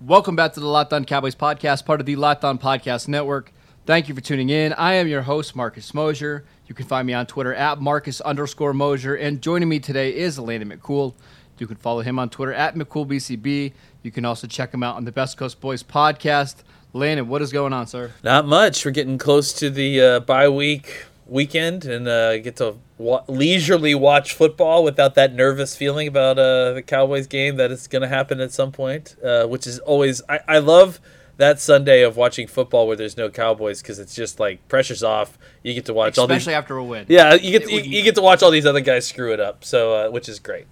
Welcome back to the Locked On Cowboys podcast, part of the Locked On Podcast Network. Thank you for tuning in. I am your host, Marcus Mosher. You can find me on Twitter at Marcus underscore Mosher. And joining me today is Landon McCool. You can follow him on Twitter at McCoolBCB. You can also check him out on the Best Coast Boys podcast. Landon, what is going on, sir? Not much. We're getting close to the uh, bye week weekend and uh, get to wa- leisurely watch football without that nervous feeling about uh, the Cowboys game that it's going to happen at some point, uh, which is always I, I love that Sunday of watching football where there's no Cowboys because it's just like pressure's off. You get to watch Especially all these, after a win. yeah, you get to, you, you get to watch all these other guys screw it up. So uh, which is great.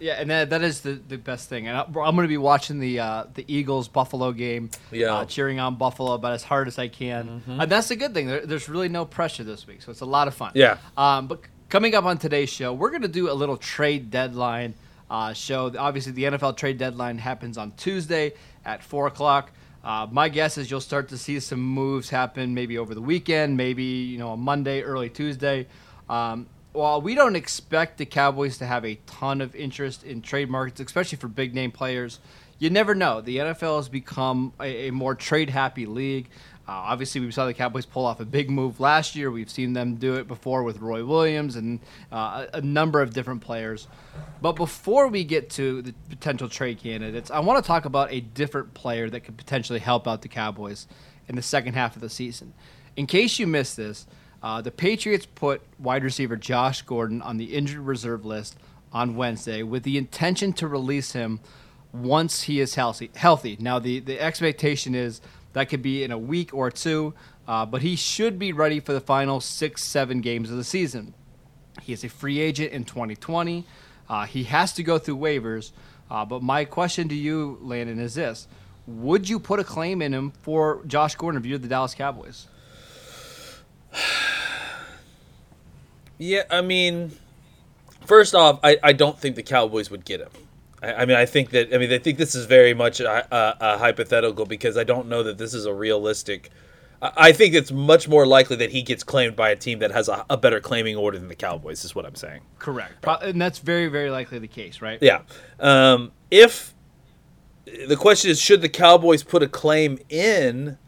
Yeah, and that, that is the, the best thing. And I, I'm going to be watching the uh, the Eagles Buffalo game, Yeah. uh, cheering on Buffalo about as hard as I can. And that's a good thing. There, there's really no pressure this week, so it's a lot of fun. Yeah. Um, but coming up on today's show, we're going to do a little trade deadline uh, show. Obviously, the NFL trade deadline happens on Tuesday at four o'clock. Uh, my guess is you'll start to see some moves happen maybe over the weekend, maybe you know on Monday, early Tuesday. Um, while we don't expect the Cowboys to have a ton of interest in trade markets, especially for big name players, you never know. The NFL has become a, a more trade happy league. Uh, obviously, we saw the Cowboys pull off a big move last year. We've seen them do it before with Roy Williams and uh, a, number of different players. But before we get to the potential trade candidates, I want to talk about a different player that could potentially help out the Cowboys in the second half of the season. In case you missed this, uh, the Patriots put wide receiver Josh Gordon on the injured reserve list on Wednesday with the intention to release him once he is healthy. Healthy. Now, the, the expectation is that could be in a week or two, uh, but he should be ready for the final six, seven games of the season. He is a free agent in 2020. Uh, he has to go through waivers. Uh, but my question to you, Landon, is this: Would you put a claim in him for Josh Gordon if you're the Dallas Cowboys? Yeah, I mean, first off, I, I don't think the Cowboys would get him. I, I mean, I think that I mean, I think this is very much a, a, a hypothetical because I don't know that this is a realistic. I, I think it's much more likely that he gets claimed by a team that has a, a better claiming order than the Cowboys. Is what I'm saying. Correct. Pro- and that's very, very likely the case, right? Yeah. Um, if the question is, should the Cowboys put a claim in?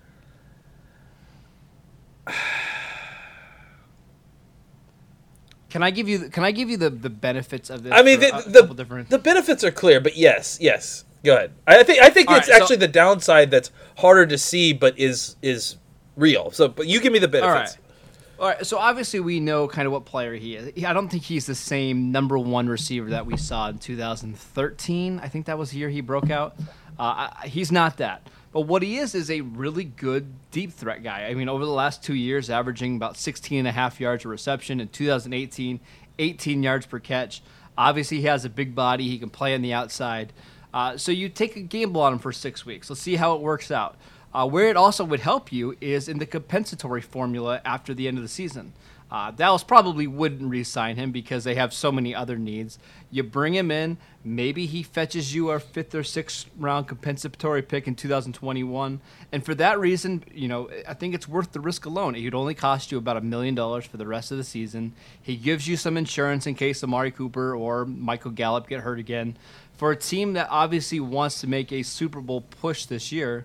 Can I give you? Can I give you the, the benefits of this? I mean, the, the, different. the benefits are clear, but yes, yes. Go ahead. I think I think All it's right, so- actually the downside that's harder to see, but is is real. So, but you give me the benefits. right. All right. So obviously we know kind of what player he is. I don't think he's the same number one receiver that we saw in 2013. I think that was the year he broke out. Uh, I, he's not that. But what he is is a really good deep threat guy. I mean, over the last two years, averaging about 16 and a half yards a reception. In 2018, 18 yards per catch. Obviously, he has a big body. He can play on the outside. Uh, so you take a gamble on him for six weeks. Let's see how it works out. Uh, where it also would help you is in the compensatory formula after the end of the season. Uh, Dallas probably wouldn't re-sign him because they have so many other needs. You bring him in, maybe he fetches you a fifth or sixth round compensatory pick in 2021, and for that reason, you know, I think it's worth the risk alone. It would only cost you about a million dollars for the rest of the season. He gives you some insurance in case Amari Cooper or Michael Gallup get hurt again. For a team that obviously wants to make a Super Bowl push this year,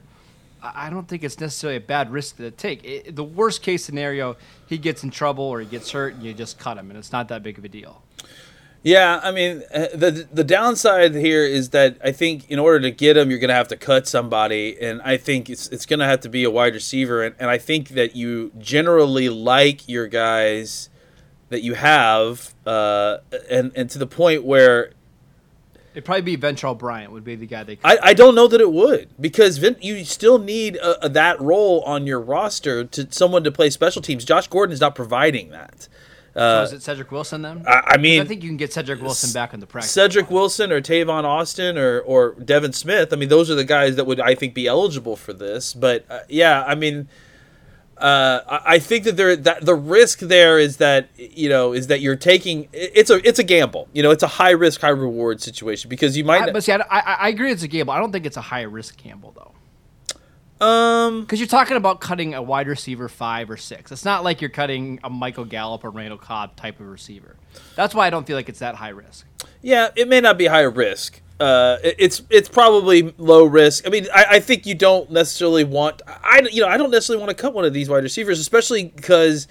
I don't think it's necessarily a bad risk to take. It, the worst case scenario, he gets in trouble or he gets hurt, and you just cut him, and it's not that big of a deal. Yeah, I mean, uh, the the downside here is that I think in order to get him, you're going to have to cut somebody, and I think it's it's going to have to be a wide receiver, and, and I think that you generally like your guys that you have, uh, and and to the point where It'd probably be Ventell Bryant would be the guy they. I, I don't know that it would because Vin, you still need a, a, that role on your roster to someone to play special teams. Josh Gordon is not providing that. so is it Cedric Wilson then? I, I mean, I think you can get Cedric Wilson back on the practice. Cedric squad. Wilson or Tavon Austin or or Devin Smith. I mean, those are the guys that would I think be eligible for this. But uh, yeah, I mean, uh, I, I think that there that the risk there is that you know is that you're taking it's a it's a gamble. You know, it's a high risk high reward situation because you might I, but see, I, I, I agree it's a gamble. I don't think it's a high risk gamble though. um Because you're talking about cutting a wide receiver five or six. It's not like you're cutting a Michael Gallup or Randall Cobb type of receiver. That's why I don't feel like it's that high risk. Yeah, it may not be high risk. Uh, it's it's probably low risk. I mean, I, I think you don't necessarily want. I you know I don't necessarily want to cut one of these wide receivers, especially because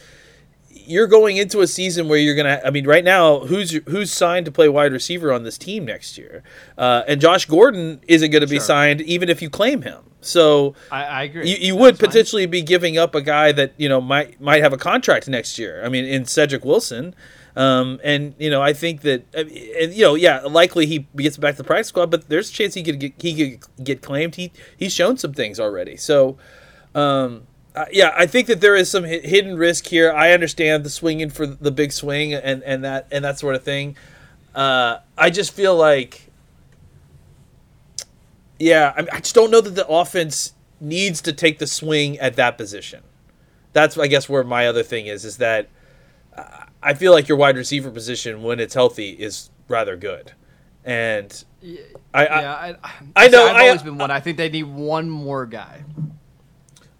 you're going into a season where you're gonna. I mean, right now, who's who's signed to play wide receiver on this team next year? Uh, and Josh Gordon isn't going to be Sure. signed even if you claim him. So I, I agree. you, you would That's fine. potentially be giving up a guy that you know might might have a contract next year. I mean, in Cedric Wilson, um, and you know I think that and, you know yeah likely he gets back to the practice squad, but there's a chance he could get, he could get claimed. He he's shown some things already, so. Um, uh, yeah, I think that there is some hi- hidden risk here. I understand the swinging for the big swing and, and that and that sort of thing. Uh, I just feel like yeah, I, mean, I just don't know that the offense needs to take the swing at that position. That's, I guess, where my other thing is, is that I feel like your wide receiver position, when it's healthy, is rather good. And I, I, yeah, I, I know, I've I- always been one. I think they need one more guy.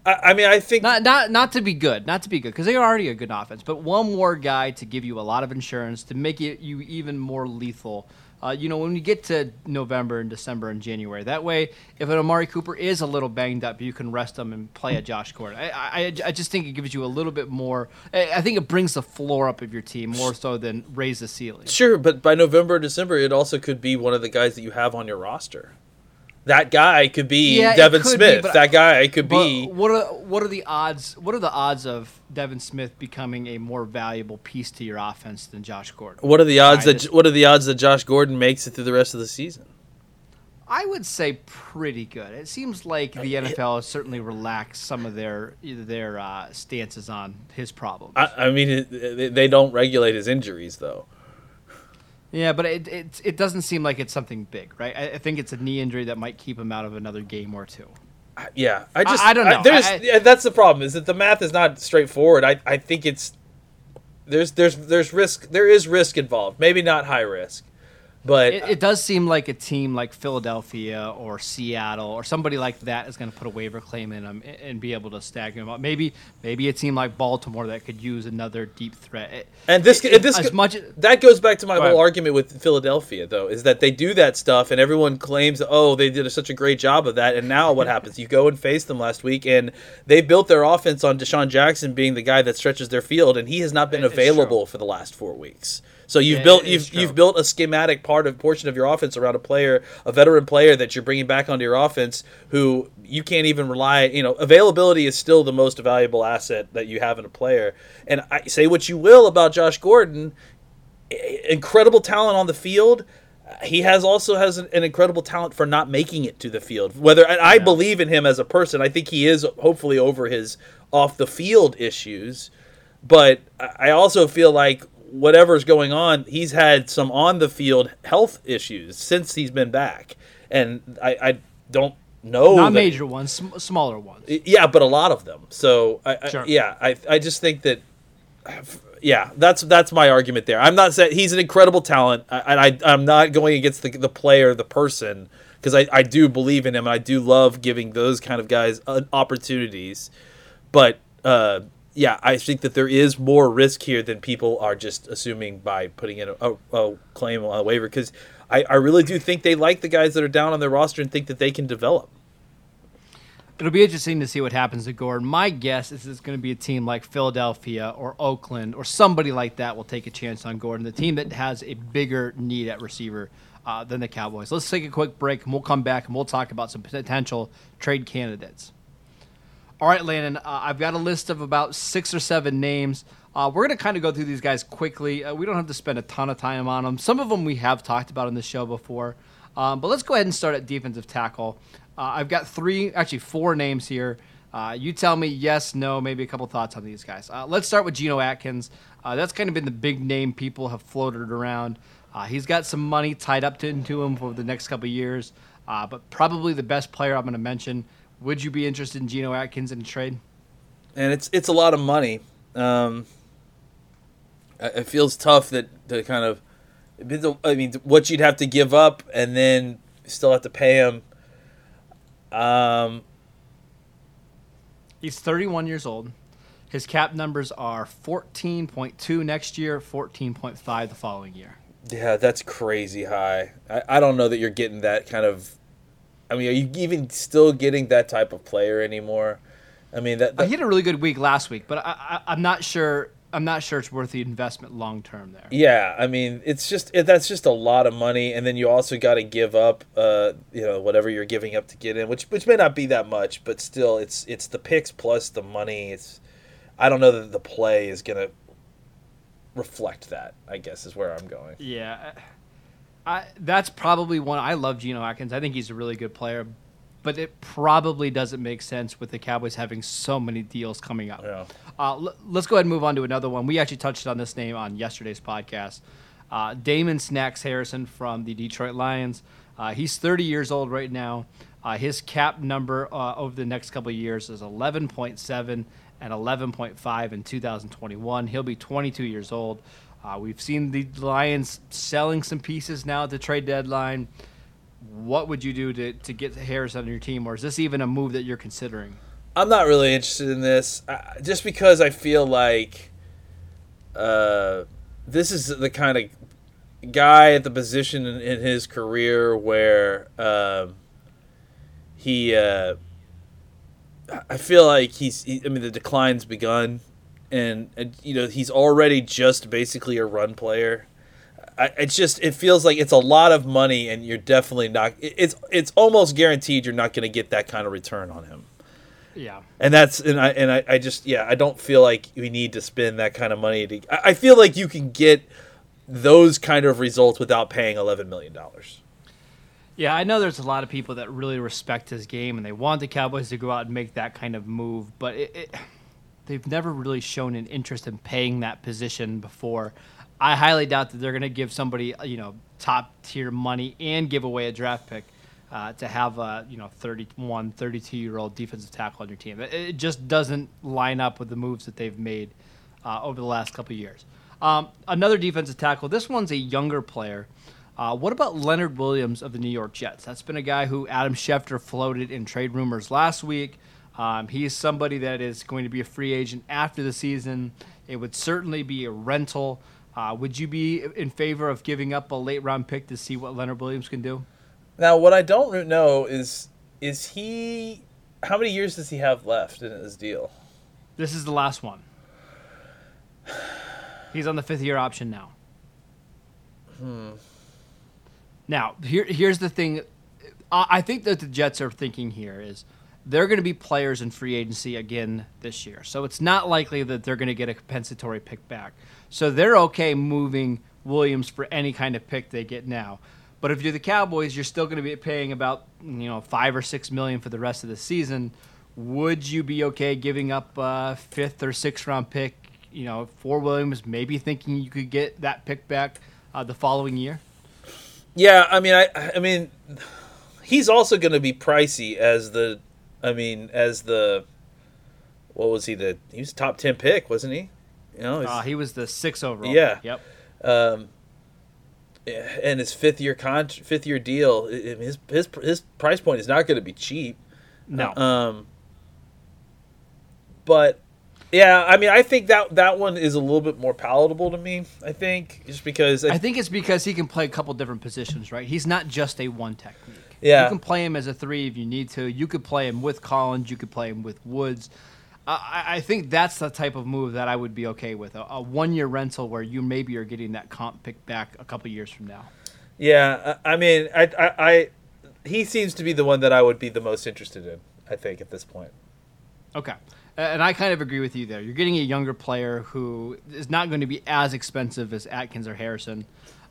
I, I mean, I think Not not not to be good, not to be good, because they are already a good offense, but one more guy to give you a lot of insurance to make it you even more lethal. Uh, you know, when you get to November and December and January, that way, if an Amari Cooper is a little banged up, you can rest him and play a Josh Gordon. I, I, I just think it gives you a little bit more. I think it brings the floor up of your team more so than raise the ceiling. Sure, but by November or December, it also could be one of the guys that you have on your roster. That guy could be Yeah, Devin could Smith. but- that guy could be. what are what are the odds? What are the odds of Devin Smith becoming a more valuable piece to your offense than Josh Gordon? What are the odds that What are the odds that Josh Gordon makes it through the rest of the season? I would say pretty good. It seems like the NFL has certainly relaxed some of their their uh, stances on his problems. I, I mean, they don't regulate his injuries though. Yeah, but it, it it doesn't seem like it's something big, right? I, I think it's a knee injury that might keep him out of another game or two. I- Yeah, I just I don't know. there's I- I- yeah, that's the problem is that the math is not straightforward. I I think it's there's there's there's risk there is risk involved. Maybe not high risk, but It, it does seem like a team like Philadelphia or Seattle or somebody like that is going to put a waiver claim in him and, and be able to stagger him up. Maybe maybe a team like Baltimore that could use another deep threat. It- And this, it- this as much that goes back to my whole ahead. argument with Philadelphia, though, is that they do that stuff, and everyone claims, oh, they did such a great job of that. And now what happens? You go and face them last week, and they built their offense on DeSean Jackson being the guy that stretches their field, and he has not been available for the last four weeks. So you've Yeah, built you've you've built a schematic part of portion of your offense around a player, a veteran player that you're bringing back onto your offense, who you can't even rely. You know, availability is still the most valuable asset that you have in a player. And I say what you will about Josh Gordon, incredible talent on the field. He has also has an, an incredible talent for not making it to the field. Whether and I believe in him as a person, I think he is hopefully over his off the field issues. But I I also feel like whatever's going on, he's had some on the field health issues since he's been back, and I, I don't know not that- major ones, sm- smaller ones. yeah, but a lot of them. So I, I- Sure. yeah, I I just think that yeah, that's that's my argument there. I'm not saying he's an incredible talent, I- and I I'm not going against the the player, the person, because I I do believe in him, and I do love giving those kind of guys uh, opportunities, but uh. Yeah, I think that there is more risk here than people are just assuming by putting in a, a, a claim on a waiver. Because I, I really do think they like the guys that are down on their roster and think that they can develop. It'll be interesting to see what happens to Gordon. My guess is it's going to be a team like Philadelphia or Oakland or somebody like that will take a chance on Gordon, the team that has a bigger need at receiver uh, than the Cowboys. Let's take a quick break and we'll come back and we'll talk about some potential trade candidates. All right, Landon, uh, I've got a list of about six or seven names. Uh, we're going to kind of go through these guys quickly. Uh, we don't have to spend a ton of time on them. Some of them we have talked about on the show before. Um, but let's go ahead and start at defensive tackle. Uh, I've got three, actually four names here. Uh, you tell me yes, no, maybe a couple thoughts on these guys. Uh, let's start with Geno Atkins. That's kind of been the big name people have floated around. He's got some money tied up to, into him for the next couple years, but probably the best player I'm going to mention. Would you be interested in Geno Atkins in a trade? and it's it's a lot of money. Um, it feels tough that to kind of. I mean, what you'd have to give up, and then still have to pay him. Um, He's 31 years old. His cap numbers are 14.2 next year, 14.5 the following year. Yeah, that's crazy high. I, I don't know that you're getting that kind of. I mean, are you even still getting that type of player anymore? I mean, that, that he had a really good week last week, but I, I, I'm not sure. I'm not sure it's worth the investment long term there. Yeah, I mean, it's just it, that's just a lot of money, and then you also got to give up, uh, you know, whatever you're giving up to get in, which which may not be that much, but still, it's it's the picks plus the money. It's I don't know that the play is gonna reflect that. I guess is where I'm going. Yeah, I that's probably one. I love Geno Atkins. I think he's a really good player, but it probably doesn't make sense with the Cowboys having so many deals coming up. Yeah. Uh, l- let's go ahead and move on to another one. We actually touched on this name on yesterday's podcast. Uh, Damon Snacks Harrison from the Detroit Lions. Uh, he's 30 years old right now. Uh, his cap number uh, over the next couple of years is 11.7 and 11.5 in 2021. He'll be 22 years old. Uh, we've seen the Lions selling some pieces now at the trade deadline. What would you do to, to get Harris on your team, or is this even a move that you're considering? I'm not really interested in this, uh, just because I feel like uh, this is the kind of guy at the position in, in his career where um, he. Uh, I feel like he's. He, I mean, the decline's begun, and, and you know he's already just basically a run player. I, it's just it feels like it's a lot of money, and you're definitely not. It's it's almost guaranteed you're not going to get that kind of return on him. Yeah. And that's and I and I, I just yeah I don't feel like we need to spend that kind of money to I, I feel like you can get those kind of results without paying eleven million dollars. Yeah, I know there's a lot of people that really respect his game and they want the Cowboys to go out and make that kind of move, but it, it, they've never really shown an interest in paying that position before. I highly doubt that they're going to give somebody you know top tier money and give away a draft pick uh, to have a you know 31, 32 year old defensive tackle on your team. It, it, just doesn't line up with the moves that they've made uh, over the last couple years. Um, another defensive tackle. This one's a younger player. Uh, what about Leonard Williams of the New York Jets? That's been a guy who Adam Schefter floated in trade rumors last week. Um, he is somebody that is going to be a free agent after the season. It would certainly be a rental. Uh, would you be in favor of giving up a late round pick to see what Leonard Williams can do? Now, what I don't know is is he how many years does he have left in his deal? This is the last one. He's on the fifth year option now. Hmm. Now, here, here's the thing. I I think that the Jets are thinking here is they're going to be players in free agency again this year. So it's not likely that they're going to get a compensatory pick back. So they're okay moving Williams for any kind of pick they get now. But if you're the Cowboys, you're still going to be paying about you know five or six million for the rest of the season. Would you be okay giving up a fifth or sixth round pick, you know, for Williams, maybe thinking you could get that pick back uh, the following year? Yeah, I mean, I, I mean, he's also going to be pricey as the, I mean, as the, what was he? The he was top ten pick, wasn't he? You know, uh, he was the six overall. Yeah. Yep. Um, and his fifth year con fifth year deal, his his his price point is not going to be cheap. No. Um. But yeah, I mean, I think that that one is a little bit more palatable to me. I think just because I, I think it's because he can play a couple different positions, right? He's not just a one technique. Yeah. You can play him as a three if you need to. You could play him with Collins. You could play him with Woods. I, I think that's the type of move that I would be okay with a, a one-year rental where you maybe are getting that comp pick back a couple years from now. Yeah, I, I mean, I, I, I, he seems to be the one that I would be the most interested in. I think at this point. Okay, and I kind of agree with you there. You're getting a younger player who is not going to be as expensive as Atkins or Harrison.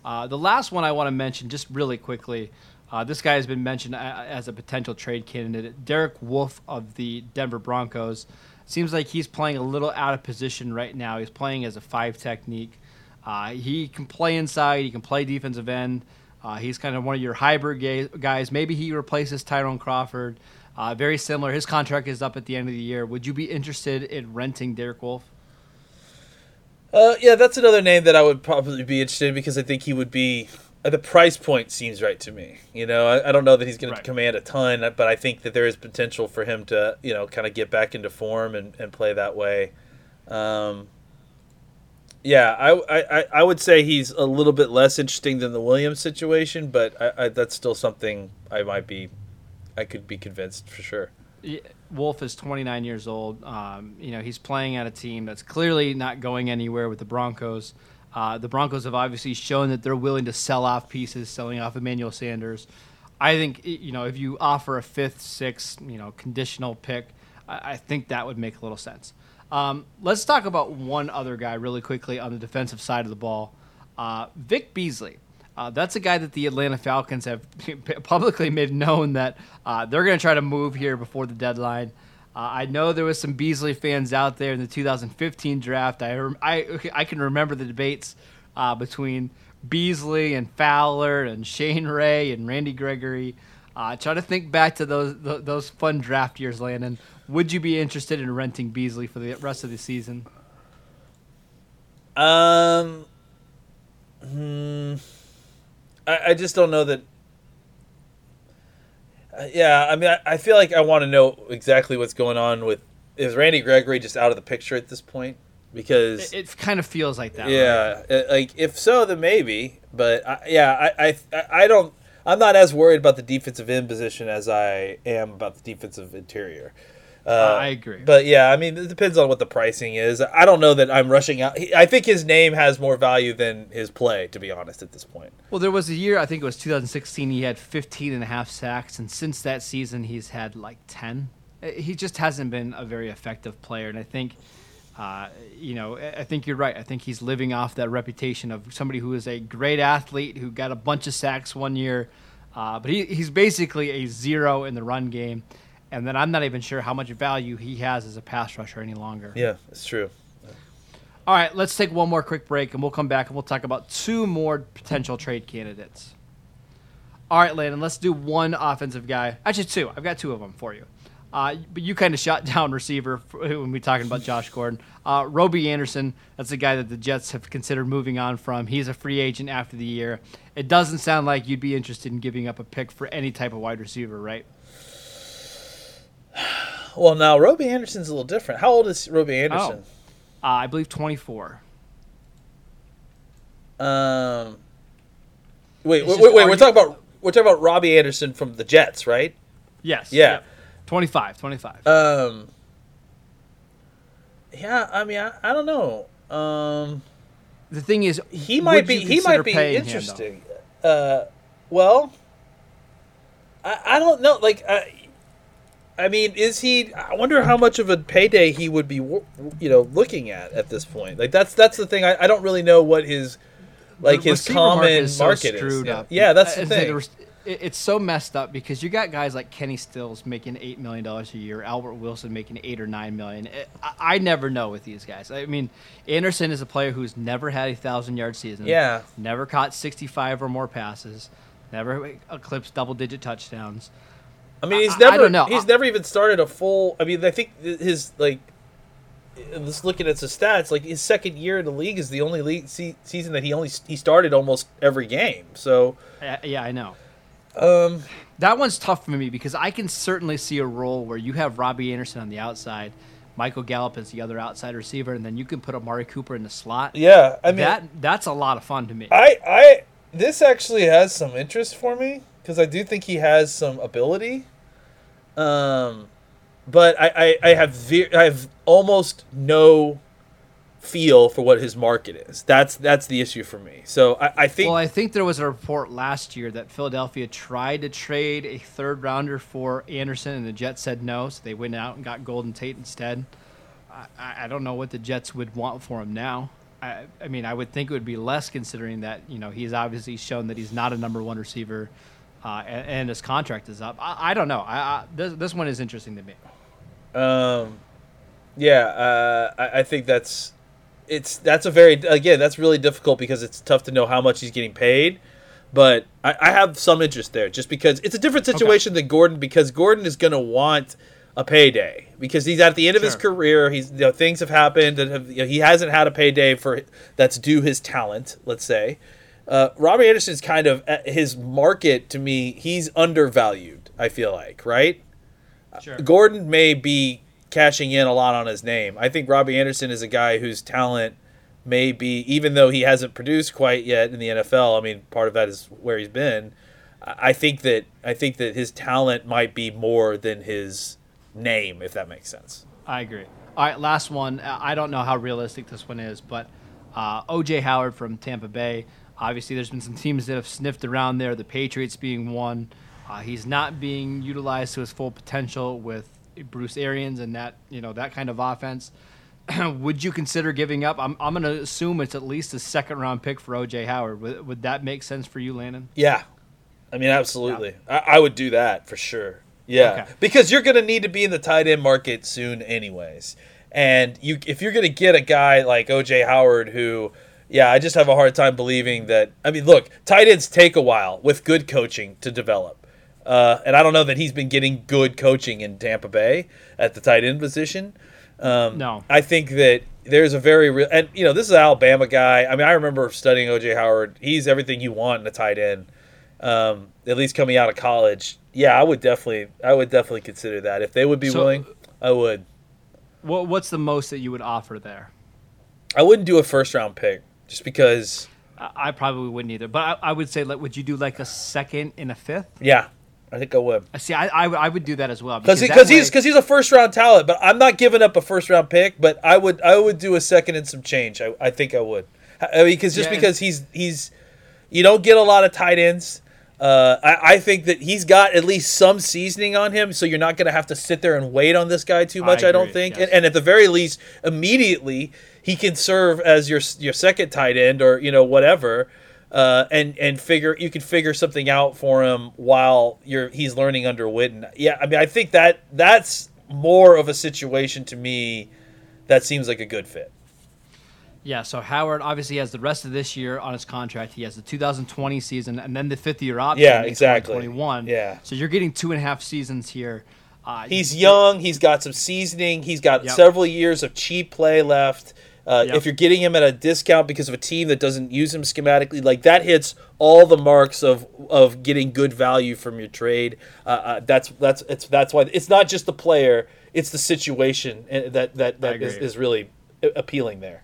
Uh, the last one I want to mention, just really quickly, uh, this guy has been mentioned as a potential trade candidate. Derek Wolfe of the Denver Broncos. Seems like he's playing a little out of position right now. He's playing as a five technique. Uh, he can play inside. He can play defensive end. Uh, he's kind of one of your hybrid guys. Maybe he replaces Tyrone Crawford. Uh, very similar. His contract is up at the end of the year. Would you be interested in renting Derek Wolfe? Uh, yeah, that's another name that I would probably be interested in because I think he would be. Uh, the price point seems right to me. You know, I, I don't know that he's going Right. to command a ton, but I think that there is potential for him to, you know, kind of get back into form and, and play that way. Um, Yeah, I, I, I would say he's a little bit less interesting than the Williams situation, but I, I, that's still something I might be, I could be convinced for sure. Wolfe is 29 years old. Um, you know, he's playing at a team that's clearly not going anywhere with the Broncos. Uh, the Broncos have obviously shown that they're willing to sell off pieces, selling off Emmanuel Sanders. I think you know if you offer a fifth, sixth, you know, conditional pick, I, I think that would make a little sense. Um, let's talk about one other guy really quickly on the defensive side of the ball. Uh, Vic Beasley. Uh, that's a guy that the Atlanta Falcons have publicly made known that uh, they're going to try to move here before the deadline. Uh, I know there was some Beasley fans out there in the 2015 draft. I I, I can remember the debates uh, between Beasley and Fowler and Shane Ray and Randy Gregory. Uh, try to think back to those those fun draft years, Landon. Would you be interested in renting Beasley for the rest of the season? Um, hmm, I, I just don't know that. Uh, yeah, I mean, I, I feel like I want to know exactly what's going on with. Is Randy Gregory just out of the picture at this point? Because it, it kind of feels like that. Yeah, right? Uh, like if so, then maybe. But I, yeah, I, I I don't. I'm not as worried about the defensive end position as I am about the defensive interior. Uh, uh, I agree. But yeah, I mean, it depends on what the pricing is. I don't know that I'm rushing out. I think his name has more value than his play, to be honest, at this point. Well, there was a year, I think it was 2016, he had 15 and a half sacks, and since that season, he's had like 10. Uh, he just hasn't been a very effective player, and I think. Uh, you know, I think you're right. I think he's living off that reputation of somebody who is a great athlete who got a bunch of sacks one year, uh, but he, he's basically a zero in the run game and then I'm not even sure how much value he has as a pass rusher any longer. Yeah, it's true. All right, let's take one more quick break, and we'll come back and we'll talk about two more potential trade candidates. All right, Landon, let's do one offensive guy. Actually, two. I've got two of them for you. Uh, but you kind of shot down receiver when we are talking about Josh Gordon. Uh, Robbie Anderson, that's a guy that the Jets have considered moving on from. He's a free agent after the year. It doesn't sound like you'd be interested in giving up a pick for any type of wide receiver, right? Well, now Robbie Anderson's a little different. How old is Robbie Anderson? Oh. Uh, I believe 24. Um, wait, wait, wait, wait. We're talking about we're talking about Robbie Anderson from the Jets, right? Yes. Yeah. yeah. 25, 25. Um. Yeah, I mean, I, I don't know. Um, the thing is, he might be he might be interesting. Him, uh, well, I, I don't know. Like, I, I mean, is he? I wonder how much of a payday he would be, you know, looking at at this point. Like that's that's the thing. I, I don't really know what his like his common market is. market is. Yeah. yeah. that's the thing. It's so messed up because you got guys like Kenny Stills making eight million dollars a year, Albert Wilson making eight or nine million. I, I never know with these guys. I mean, Anderson is a player who's never had a thousand yard season. Yeah, never caught sixty five or more passes, never eclipsed double digit touchdowns. I mean, he's never. I, don't know. He's never even started a full. I mean, I think his like. Just looking at his stats, like his second year in the league is the only league se- season that he only he started almost every game. So. Yeah, I know. Um, that one's tough for me because I can certainly see a role where you have Robbie Anderson on the outside, Michael Gallup is the other outside receiver, and then you can put Amari Cooper in the slot. Yeah, I mean that that's a lot of fun to me. I I this actually has some interest for me because I do think he has some ability. Um, but I, I, I have ve- I have almost no feel for what his market is. That's that's the issue for me. So I, I think. Well, I think there was a report last year that Philadelphia tried to trade a third rounder for Anderson, and the Jets said no, so they went out and got Golden Tate instead. I, I don't know what the Jets would want for him now. I, I mean, I would think it would be less considering that you know he's obviously shown that he's not a number one receiver uh, and, and, his contract is up. I, I don't know. I, I, this, this one is interesting to me. Um, yeah, uh, I, I think that's it's that's a very again that's really difficult because it's tough to know how much he's getting paid. But I, I have some interest there just because it's a different situation okay. than Gordon because Gordon is going to want a payday because he's at the end of his career. He's you know, things have happened and have, you know, he hasn't had a payday for that's due his talent. Let's say, uh, Robbie Anderson's kind of his market to me. He's undervalued. I feel like right. Sure. Gordon may be cashing in a lot on his name. I think Robbie Anderson is a guy whose talent may be, even though he hasn't produced quite yet in the NFL. I mean, part of that is where he's been. I think that I think that his talent might be more than his name, if that makes sense. I agree. All right, last one. I don't know how realistic this one is, but uh, OJ Howard from Tampa Bay. Obviously, there's been some teams that have sniffed around there. The Patriots being one. Uh, he's not being utilized to his full potential with Bruce Arians and that you know that kind of offense. would you consider giving up? I'm, I'm going to assume it's at least a second round pick for OJ Howard. Would, would that make sense for you, Landon? Yeah, I mean, absolutely. Yeah. I, I, would do that for sure. Yeah, okay. because you're going to need to be in the tight end market soon, anyways. And you, if you're going to get a guy like OJ Howard, who, yeah, I just have a hard time believing that. I mean, look, tight ends take a while with good coaching to develop. Uh, and I don't know that he's been getting good coaching in Tampa Bay at the tight end position. Um, no, I think that there's a very real, and you know, this is an Alabama guy. I mean, I remember studying OJ Howard. He's everything you want in a tight end um, at least coming out of college, yeah, I would definitely, I would definitely consider that if they would be so, willing. I would. What What's the most that you would offer there? I wouldn't do a first round pick just because. I probably wouldn't either, but I, I would say, like, would you do like a second and a fifth? Yeah, I think I would. See, I, I, I would do that as well because because he's because he's a first round talent. But I'm not giving up a first round pick. But I would I would do a second and some change. I, I think I would. I mean, because just yeah, because he's he's you don't get a lot of tight ends. Uh, I, I, think that he's got at least some seasoning on him, so you're not going to have to sit there and wait on this guy too much. I, I don't think, yes. and, and, at the very least, immediately he can serve as your your second tight end or you know whatever, uh, and and figure you can figure something out for him while you're he's learning under Witten. Yeah, I mean, I think that that's more of a situation to me that seems like a good fit. Yeah, so Howard obviously has the rest of this year on his contract. He has the 2020 season and then the fifth year option. Yeah, exactly. 2021. Yeah. So you're getting two and a half seasons here. Uh, he's young. He's got some seasoning. He's got yep. several years of cheap play left. Uh, yep. If you're getting him at a discount because of a team that doesn't use him schematically, like that hits all the marks of of getting good value from your trade. Uh, uh, that's that's it's that's why it's not just the player; it's the situation that that that is, is really appealing there.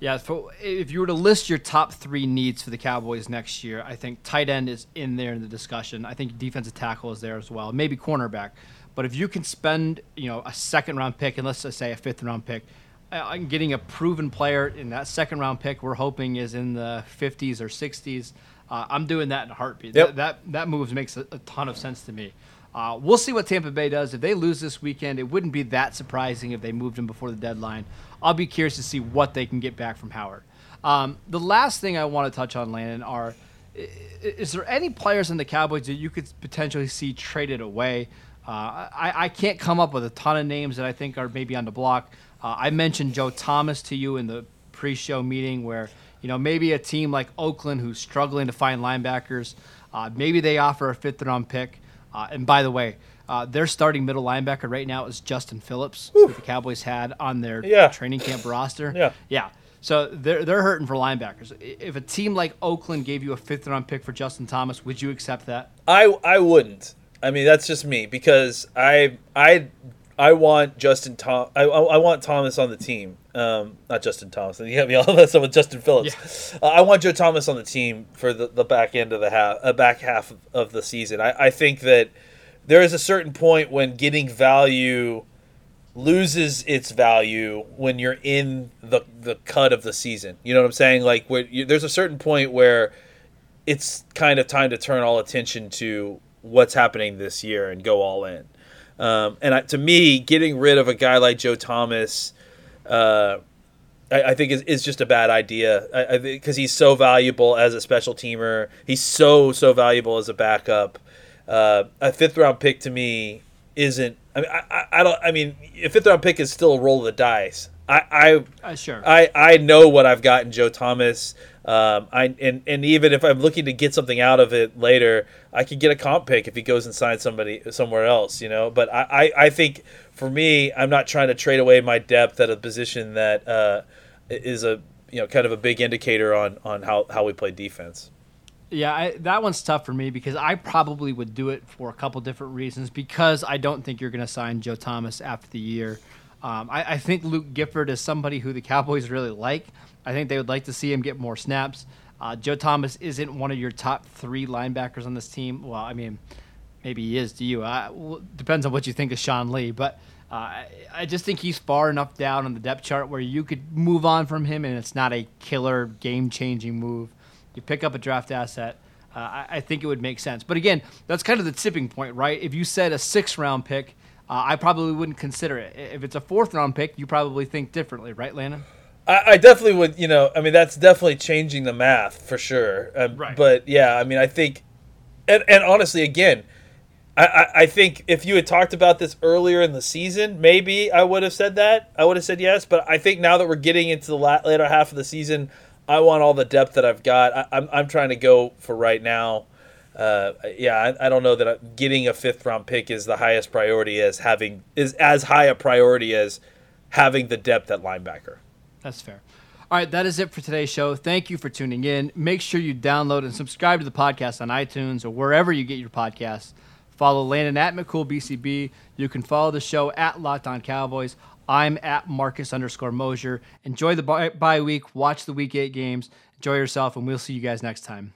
Yeah, for, if you were to list your top three needs for the Cowboys next year, I think tight end is in there in the discussion. I think defensive tackle is there as well, maybe cornerback. But if you can spend, you know, a second round pick and let's just say a fifth round pick, uh, getting a proven player in that second round pick, we're hoping is in the 50s or 60s. Uh, I'm doing that in a heartbeat. Yep. That, that that move makes a, a ton of sense to me. Uh, we'll see what Tampa Bay does. If they lose this weekend, it wouldn't be that surprising if they moved him before the deadline. I'll be curious to see what they can get back from Howard. Um, the last thing I want to touch on, Landon, are is there any players in the Cowboys that you could potentially see traded away? Uh, I, I, can't come up with a ton of names that I think are maybe on the block. Uh, I mentioned Joe Thomas to you in the pre-show meeting where you know maybe a team like Oakland who's struggling to find linebackers, uh, maybe they offer a fifth-round pick. Uh, and by the way, uh, their starting middle linebacker right now is Justin Phillips, who the Cowboys had on their yeah. training camp roster. Yeah. Yeah. So they're, they're hurting for linebackers. If a team like Oakland gave you a fifth round pick for Justin Thomas, would you accept that? I, I wouldn't. I mean, that's just me because I I I want Justin Tom I, I want Thomas on the team. Um, not Justin Thomas. You have me all that stuff with Justin Phillips. Yeah. Uh, I want Joe Thomas on the team for the, the back end of the half, uh, back half of the season. I, I think that there is a certain point when getting value loses its value when you're in the the cut of the season. You know what I'm saying? Like where you, there's a certain point where it's kind of time to turn all attention to what's happening this year and go all in. Um, and I, to me, getting rid of a guy like Joe Thomas, uh, I, I, think is, is just a bad idea because he's so valuable as a special teamer. He's so so valuable as a backup. Uh, a fifth round pick to me isn't. I mean, I, I, don't. I mean, a fifth round pick is still a roll of the dice. I, I uh, sure. I, I know what I've got in Joe Thomas. Um, I and, and even if I'm looking to get something out of it later, I could get a comp pick if he goes and signs somebody somewhere else, you know. But I, I, I think for me, I'm not trying to trade away my depth at a position that uh, is a you know kind of a big indicator on on how, how we play defense. Yeah, I, that one's tough for me because I probably would do it for a couple different reasons. Because I don't think you're going to sign Joe Thomas after the year. Um, I, I, think Luke Gifford is somebody who the Cowboys really like. I think they would like to see him get more snaps. Uh, Joe Thomas isn't one of your top three linebackers on this team. Well, I mean, maybe he is to you. Uh, well, depends on what you think of Sean Lee, but uh, I, I just think he's far enough down on the depth chart where you could move on from him, and it's not a killer, game-changing move. You pick up a draft asset. Uh, I, I, think it would make sense. But again, that's kind of the tipping point, right? If you said a six-round pick, uh, I probably wouldn't consider it. If it's a fourth-round pick, you probably think differently, right, Landon? I, I, definitely would. You know, I mean, that's definitely changing the math for sure. Um, right. But yeah, I mean, I think, and and honestly, again I, I think if you had talked about this earlier in the season, maybe I would have said that. I would have said yes. But I think now that we're getting into the later half of the season, I want all the depth that I've got. I, am I'm, I'm trying to go for right now. Uh, yeah, I, I, don't know that getting a fifth round pick is the highest priority as having is as high a priority as having the depth at linebacker. That's fair. All right, that is it for today's show. Thank you for tuning in. Make sure you download and subscribe to the podcast on iTunes or wherever you get your podcasts. Follow Landon at McCoolBCB. You can follow the show at Locked On Cowboys. I'm at Marcus underscore Mosher. Enjoy the bye week. Watch the week eight games. Enjoy yourself, and we'll see you guys next time.